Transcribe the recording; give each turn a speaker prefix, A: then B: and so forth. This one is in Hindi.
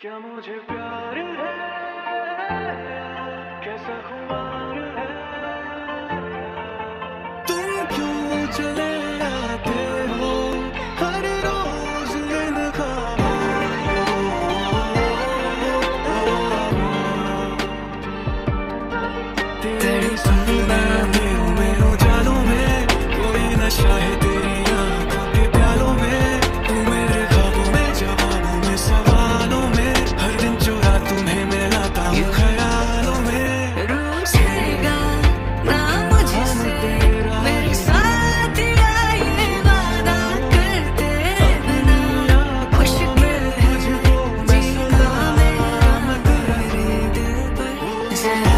A: क्या मुझे प्यार है? कैसा खुमार time